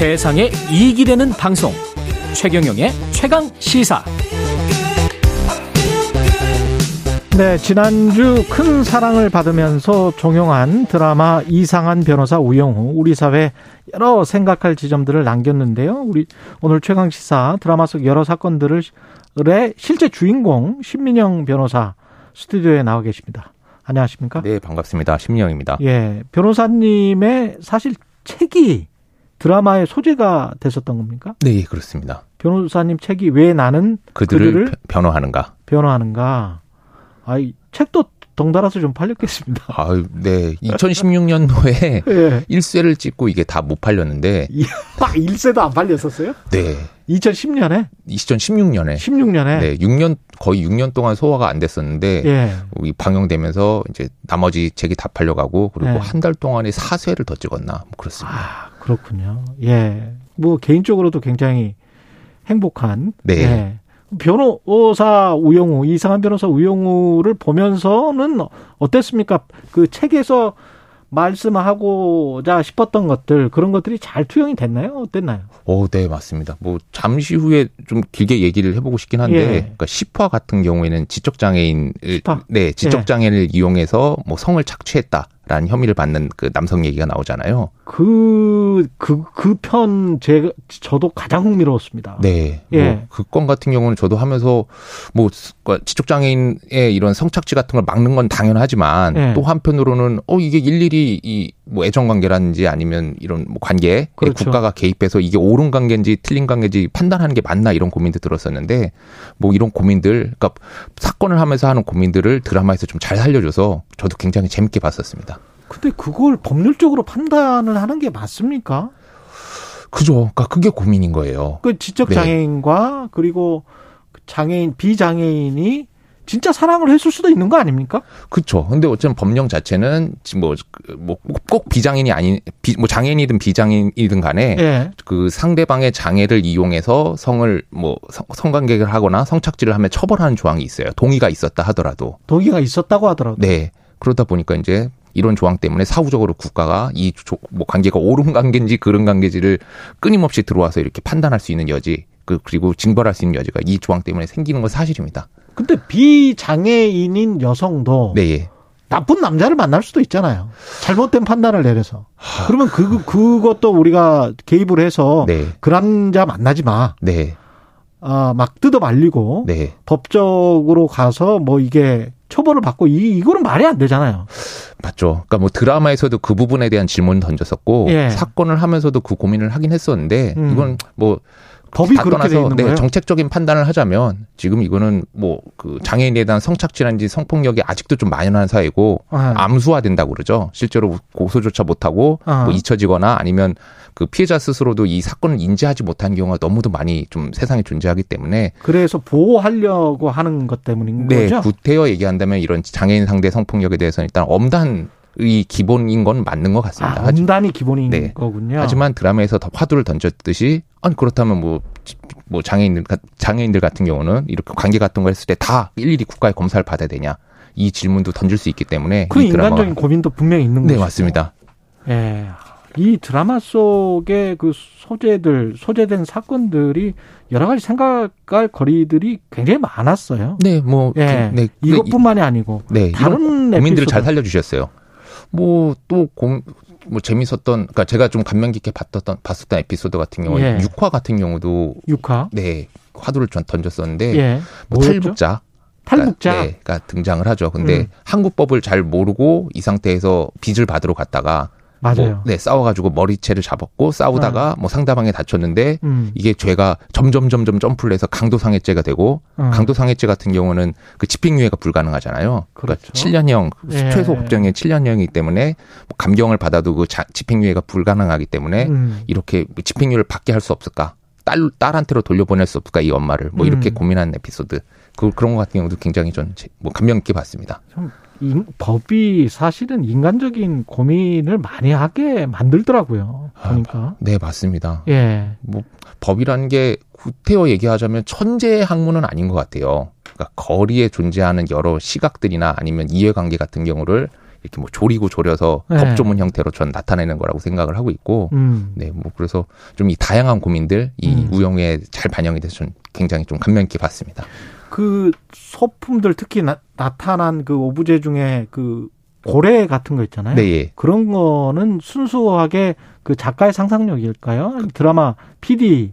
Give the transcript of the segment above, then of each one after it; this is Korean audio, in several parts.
세상에 이익이 되는 방송 최경영의 최강 시사 네, 지난주 큰 사랑을 받으면서 종영한 드라마 이상한 변호사 우영우 우리 사회 여러 생각할 지점들을 남겼는데요. 우리 오늘 최강 시사 드라마 속 여러 사건들을 의 실제 주인공 신민영 변호사 스튜디오에 나와 계십니다. 안녕하십니까? 네, 반갑습니다. 신민영입니다. 예, 변호사님의 사실 책이 드라마의 소재가 됐었던 겁니까? 네, 그렇습니다. 변호사님 책이 왜 나는 그들을, 그들을 변호하는가? 변호하는가? 아이 책도 덩달아서 좀 팔렸겠습니다. 아, 네. 2016년도에 네. 1쇄를 찍고 이게 다 못 팔렸는데. 1쇄도 안 팔렸었어요? 네. 2010년에? 2016년에. 16년에? 네. 6년, 거의 6년 동안 소화가 안 됐었는데. 예. 방영되면서 이제 나머지 책이 다 팔려가고 그리고 예. 한달 동안에 4쇄를 더 찍었나. 뭐 그렇습니다. 아, 그렇군요. 예. 뭐 개인적으로도 굉장히 행복한. 네. 예. 변호사 우영우 이상한 변호사 우영우를 보면서는 어땠습니까? 그 책에서 말씀하고자 싶었던 것들 그런 것들이 잘 투영이 됐나요? 어땠나요? 오, 네 맞습니다. 뭐 잠시 후에 좀 길게 얘기를 해보고 싶긴 한데, 예. 그러니까 시파 같은 경우에는 지적 장애인을 네 지적 장애를 예. 이용해서 뭐 성을 착취했다. 라는 혐의를 받는 그 남성 얘기가 나오잖아요. 그, 그, 그 편, 제, 저도 가장 흥미로웠습니다. 네. 뭐 예. 뭐 그건 같은 경우는 저도 하면서 뭐 지적장애인의 이런 성착취 같은 걸 막는 건 당연하지만 예. 또 한편으로는 어, 이게 일일이 이 뭐 애정 관계라든지 아니면 이런 뭐 관계에 그렇죠. 국가가 개입해서 이게 옳은 관계인지 틀린 관계인지 판단하는 게 맞나 이런 고민도 들었었는데 뭐 이런 고민들, 그러니까 사건을 하면서 하는 고민들을 드라마에서 좀 잘 살려줘서 저도 굉장히 재밌게 봤었습니다. 근데 그걸 법률적으로 판단을 하는 게 맞습니까? 그죠. 그러니까 그게 고민인 거예요. 그 지적 네. 장애인과 네. 그리고 장애인 비장애인이 진짜 사랑을 했을 수도 있는 거 아닙니까? 그렇죠. 근데 어쨌든 법령 자체는 뭐뭐꼭 뭐 비장애인이 아닌 비, 뭐 장애인이든 비장애인이든 간에 예. 그 상대방의 장애를 이용해서 성을 뭐 성, 성관계를 하거나 성착취를 하면 처벌하는 조항이 있어요. 동의가 있었다 하더라도. 동의가 있었다고 하더라도. 네. 그러다 보니까 이제 이런 조항 때문에 사후적으로 국가가 이 뭐 관계가 옳은 관계인지 그른 관계지를 끊임없이 들어와서 이렇게 판단할 수 있는 여지 그 그리고 징벌할 수 있는 여지가 이 조항 때문에 생기는 건 사실입니다. 근데 비장애인인 여성도 네. 예. 나쁜 남자를 만날 수도 있잖아요. 잘못된 판단을 내려서. 그러면 그 그것도 우리가 개입을 해서 네. 그 남자 만나지 마. 네. 아, 막 뜯어 말리고 네. 법적으로 가서 뭐 이게 처벌을 받고 이 이거는 말이 안 되잖아요. 맞죠. 그러니까 뭐 드라마에서도 그 부분에 대한 질문을 던졌었고 예. 사건을 하면서도 그 고민을 하긴 했었는데 음. 이건 뭐 법이 그렇게 돼 있는 네, 거예요? 정책적인 판단을 하자면 지금 이거는 뭐 그 장애인에 대한 성착취라든지 성폭력이 아직도 좀 만연한 사회고 아. 암수화된다고 그러죠. 실제로 고소조차 못하고 아. 뭐 잊혀지거나 아니면 그 피해자 스스로도 이 사건을 인지하지 못한 경우가 너무도 많이 좀 세상에 존재하기 때문에 그래서 보호하려고 하는 것 때문인 네, 거죠. 구태여 얘기한다면 이런 장애인 상대 성폭력에 대해서는 일단 엄단 이 기본인 건 맞는 것 같습니다. 아, 엄단이 기본인 네. 거군요. 하지만 드라마에서 더 화두를 던졌듯이 아니 그렇다면 뭐뭐 뭐 장애인들 장애인들 같은 경우는 이렇게 관계 같은 거 했을 때 다 일일이 국가의 검사를 받아야 되냐 이 질문도 던질 수 있기 때문에 그 인간적인 고민도 분명히 있는 거죠. 네 맞습니다. 예. 이 드라마 속의 그 소재들 소재된 사건들이 여러 가지 생각할 거리들이 굉장히 많았어요. 네, 뭐 예. 네, 이것뿐만이 아니고 네, 다른 고민들을 잘 살려주셨어요. 뭐또뭐 뭐 재밌었던 그러니까 제가 좀 감명 깊게 봤던 봤었던 에피소드 같은 경우는 예. 육화 같은 경우도 육화 네 화두를 던졌었는데 예. 뭐 탈북자 탈북자 가 네, 등장을 하죠. 근데 음. 한국법을 잘 모르고 이 상태에서 빚을 받으러 갔다가 맞아요. 뭐, 네, 싸워가지고 머리채를 잡았고 싸우다가 네. 뭐 상대방이 다쳤는데 음. 이게 죄가 점점 점점 점프를 해서 강도상해죄가 되고 음. 강도상해죄 같은 경우는 그 집행유예가 불가능하잖아요. 그러니까 그렇죠. 그러니까 7년형 예. 최소 법정의 7년형이기 때문에 뭐 감경을 받아도 그 자, 집행유예가 불가능하기 때문에 음. 이렇게 집행유예를 받게 할 수 없을까? 딸 딸한테로 돌려보낼 수 없을까 이 엄마를 뭐 이렇게 음. 고민하는 에피소드 그 그런 것 같은 경우도 굉장히 전뭐 감명 깊게 봤습니다. 참 인, 법이 사실은 인간적인 고민을 많이 하게 만들더라고요. 보니까. 아, 네, 맞습니다. 예. 뭐 법이라는 게 구태여 얘기하자면 천재 학문은 아닌 것 같아요. 그러니까 거리에 존재하는 여러 시각들이나 아니면 이해관계 같은 경우를 이렇게 뭐 조리고 조려서 네. 법조문 형태로 전 나타내는 거라고 생각을 하고 있고, 음. 네, 뭐 그래서 좀 이 다양한 고민들 이 음. 우영에 잘 반영이 돼서 전 굉장히 좀 감명 깊게 봤습니다. 그 소품들 특히 나, 나타난 그 오브제 중에 그 고래 같은 거 있잖아요. 네. 예. 그런 거는 순수하게 그 작가의 상상력일까요? 드라마 PD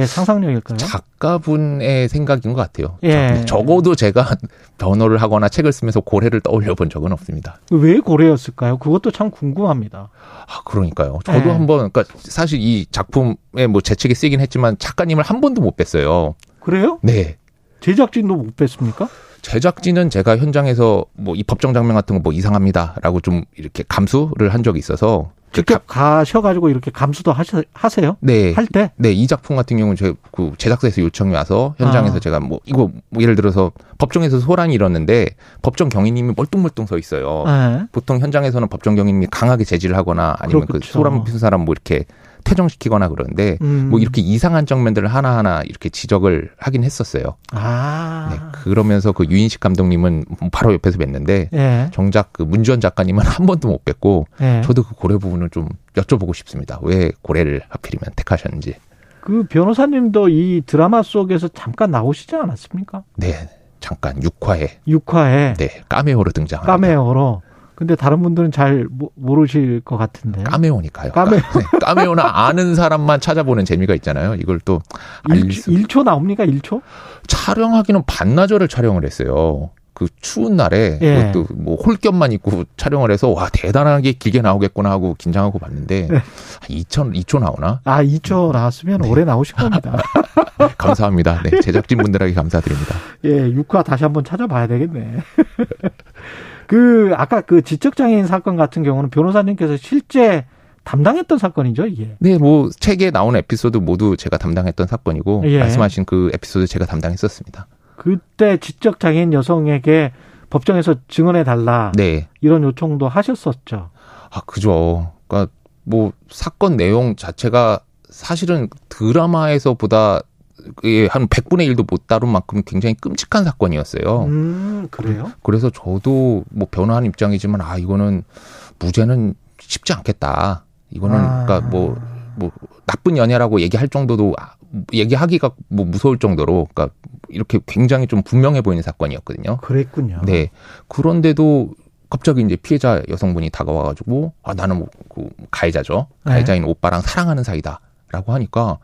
의 상상력일까요? 작가분의 생각인 것 같아요. 예. 적어도 제가 변호를 하거나 책을 쓰면서 고래를 떠올려 본 적은 없습니다. 왜 고래였을까요? 그것도 참 궁금합니다. 아, 그러니까요. 저도 예. 한번, 그러니까 사실 이 작품에 뭐 제 책이 쓰긴 했지만 작가님을 한 번도 못 뵀어요. 그래요? 네. 제작진도 못 뵀습니까? 제작진은 제가 현장에서 뭐 이 법정 장면 같은 거 뭐 이상합니다라고 좀 이렇게 감수를 한 적이 있어서 직접 가, 가셔가지고 이렇게 감수도 하셔, 하세요? 네. 할 때? 네. 이 작품 같은 경우는 제 그 제작사에서 요청이 와서 현장에서 아. 제가 뭐 이거 뭐 예를 들어서 법정에서 소란이 일었는데 법정 경위님이 멀뚱멀뚱 서 있어요. 네. 보통 현장에서는 법정 경위님이 강하게 제지를 하거나 아니면 그 그렇죠. 그 소란 피운 사람 뭐 이렇게 퇴정시키거나 그러는데 음. 뭐 이렇게 이상한 장면들을 하나하나 이렇게 지적을 하긴 했었어요. 아. 네, 그러면서 그 유인식 감독님은 바로 옆에서 뵀는데 예. 정작 그 문주원 작가님은 한 번도 못 뵀고 예. 저도 그 고래 부분을 좀 여쭤보고 싶습니다. 왜 고래를 하필이면 택하셨는지. 그 변호사님도 이 드라마 속에서 잠깐 나오시지 않았습니까? 네. 잠깐 6화에 6화에 네, 까메오로 등장합니다. 까메오로 근데 다른 분들은 잘 모르실 것 같은데. 까메오니까요. 까메오. 네. 까메오나 아는 사람만 찾아보는 재미가 있잖아요. 이걸 또 1, 수... 1초 나옵니까? 1초? 촬영하기는 반나절을 촬영을 했어요. 그 추운 날에 예. 그것도 뭐 홀겹만 입고 촬영을 해서 와 대단하게 길게 나오겠구나 하고 긴장하고 봤는데 네. 2천 2초 나오나? 아 2초 나왔으면 네. 오래 나오실 겁니다. 감사합니다. 네 제작진 분들에게 감사드립니다. 예 6화 다시 한번 찾아봐야 되겠네. 그 아까 그 지적 장애인 사건 같은 경우는 변호사님께서 실제 담당했던 사건이죠, 이게. 네, 뭐 책에 나온 에피소드 모두 제가 담당했던 사건이고 예. 말씀하신 그 에피소드 제가 담당했었습니다. 그때 지적 장애인 여성에게 법정에서 증언해 달라. 네. 이런 요청도 하셨었죠. 아, 그죠. 그러니까 뭐 사건 내용 자체가 사실은 드라마에서보다 한 100분의 1도 못 다룬 만큼 굉장히 끔찍한 사건이었어요. 음, 그래요? 그래서 저도 뭐 변호한 입장이지만 아, 이거는 무죄는 쉽지 않겠다. 이거는 아. 그러니까 뭐, 뭐 나쁜 연애라고 얘기할 정도도 아, 얘기하기가 뭐 무서울 정도로 그러니까 이렇게 굉장히 좀 분명해 보이는 사건이었거든요. 그랬군요. 네. 그런데도 갑자기 이제 피해자 여성분이 다가와 가지고 아 나는 뭐 그 가해자죠. 네. 가해자인 네. 오빠랑 사랑하는 사이다 라고 하니까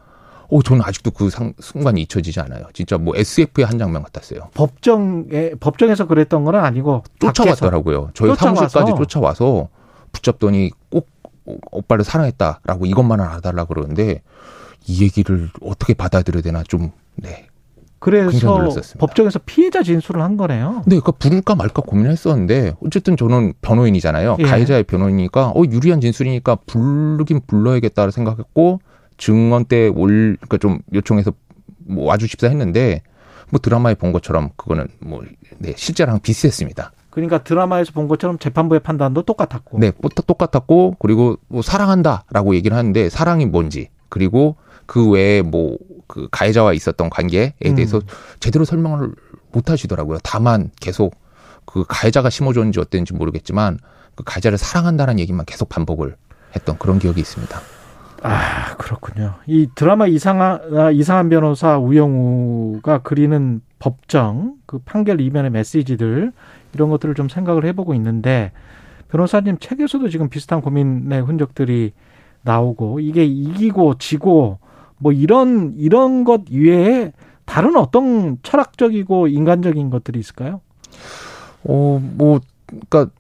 어, 저는 아직도 그 상, 순간이 잊혀지지 않아요. 진짜 뭐 SF의 한 장면 같았어요. 법정에, 법정에서 그랬던 건 아니고. 쫓아왔더라고요. 저희 쫓아와서. 사무실까지 쫓아와서 붙잡더니 꼭 오빠를 사랑했다라고 이것만 알아달라 그러는데 이 얘기를 어떻게 받아들여야 되나 좀, 네. 그래서 법정에서 피해자 진술을 한 거네요. 네, 그러니까 부를까 말까 고민했었는데 어쨌든 저는 변호인이잖아요. 예. 가해자의 변호인이니까 어 유리한 진술이니까 부르긴 불러야겠다 생각했고 증언 때 올, 그러니까 좀 요청해서 뭐 와주십사 했는데 뭐 드라마에 본 것처럼 그거는 뭐, 네, 실제랑 비슷했습니다. 그러니까 드라마에서 본 것처럼 재판부의 판단도 똑같았고. 네, 똑같았고, 그리고 뭐 사랑한다라고 얘기를 하는데 사랑이 뭔지, 그리고 그 외에 뭐 그 가해자와 있었던 관계에 대해서 음. 제대로 설명을 못 하시더라고요. 다만 계속 그 가해자가 심어줬는지 어땠는지 모르겠지만 그 가해자를 사랑한다는 얘기만 계속 반복을 했던 그런 기억이 있습니다. 아, 그렇군요. 이 드라마 이상한, 아, 이상한 변호사 우영우가 그리는 법정, 그 판결 이면의 메시지들, 이런 것들을 좀 생각을 해보고 있는데, 변호사님 책에서도 지금 비슷한 고민의 흔적들이 나오고, 이게 이기고 지고, 뭐 이런, 이런 것 이외에 다른 어떤 철학적이고 인간적인 것들이 있을까요? 어, 뭐, 그니까,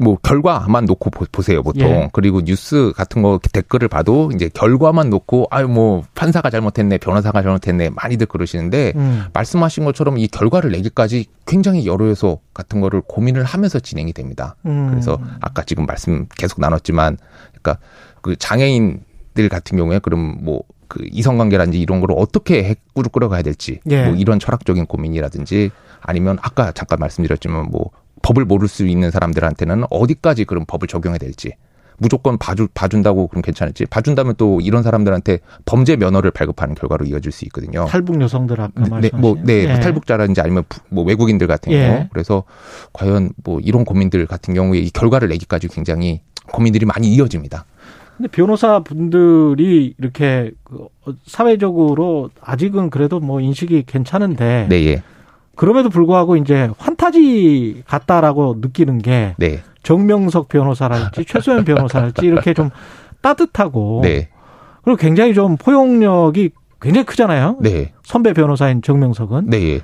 뭐 결과만 놓고 보 세요 보통 예. 그리고 뉴스 같은 거 댓글을 봐도 이제 결과만 놓고 아유 뭐 판사가 잘못했네 변호사가 잘못했네 많이들 그러시는데 음. 말씀하신 것처럼 이 결과를 내기까지 굉장히 여러 요소 같은 거를 고민을 하면서 진행이 됩니다. 음. 그래서 아까 지금 말씀 계속 나눴지만 그러니까 그 장애인들 같은 경우에 그럼 뭐그 이성관계라든지 이런 거를 어떻게 핵구를 끌어가야 될지 예. 뭐 이런 철학적인 고민이라든지 아니면 아까 잠깐 말씀드렸지만 뭐 법을 모를 수 있는 사람들한테는 어디까지 그런 법을 적용해야 될지 무조건 봐주, 봐준다고 그럼 괜찮을지 봐준다면 또 이런 사람들한테 범죄 면허를 발급하는 결과로 이어질 수 있거든요. 탈북 여성들 아까 네, 네 뭐, 네, 예. 탈북자라든지 아니면 뭐 외국인들 같은 예. 경우 그래서 과연 뭐 이런 고민들 같은 경우에 이 결과를 내기까지 굉장히 고민들이 많이 이어집니다. 근데 변호사 분들이 이렇게 그 사회적으로 아직은 그래도 뭐 인식이 괜찮은데. 네, 예. 그럼에도 불구하고 이제 환타지 같다라고 느끼는 게. 네. 정명석 변호사랄지 최소연 변호사랄지 이렇게 좀 따뜻하고. 네. 그리고 굉장히 좀 포용력이 굉장히 크잖아요. 네. 선배 변호사인 정명석은. 네.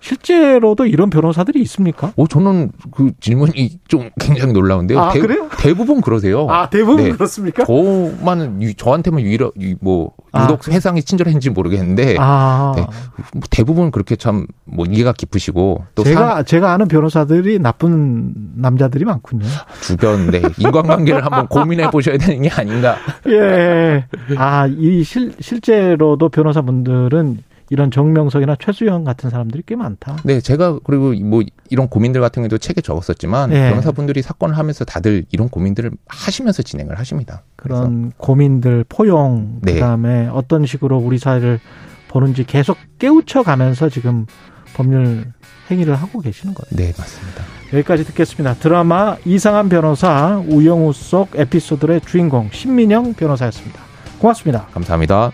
예. 실제로도 이런 변호사들이 있습니까? 오, 저는 그 질문이 좀 굉장히 놀라운데요. 아, 대, 그래요? 대부분 그러세요. 아, 대부분 네. 그렇습니까? 저만, 저한테만 유일하, 뭐, 아, 유독 아, 회상이 친절했는지 모르겠는데, 아. 네. 뭐 대부분 그렇게 참, 뭐, 이해가 깊으시고, 또 제가, 사... 제가 아는 변호사들이 나쁜 남자들이 많군요. 주변, 네. 인간관계를 한번 고민해 보셔야 되는 게 아닌가. 예. 아, 이 실, 실제로도 변호사분들은 이런 정명석이나 최수영 같은 사람들이 꽤 많다. 네, 제가 그리고 뭐 이런 고민들 같은 경우도 책에 적었었지만 네. 변호사분들이 사건을 하면서 다들 이런 고민들을 하시면서 진행을 하십니다. 그런 그래서. 고민들 포용 네. 그다음에 어떤 식으로 우리 사회를 보는지 계속 깨우쳐 가면서 지금 법률 행위를 하고 계시는 거예요. 네, 맞습니다. 여기까지 듣겠습니다. 드라마 이상한 변호사 우영우 속 에피소드의 주인공 신민영 변호사였습니다. 고맙습니다. 감사합니다.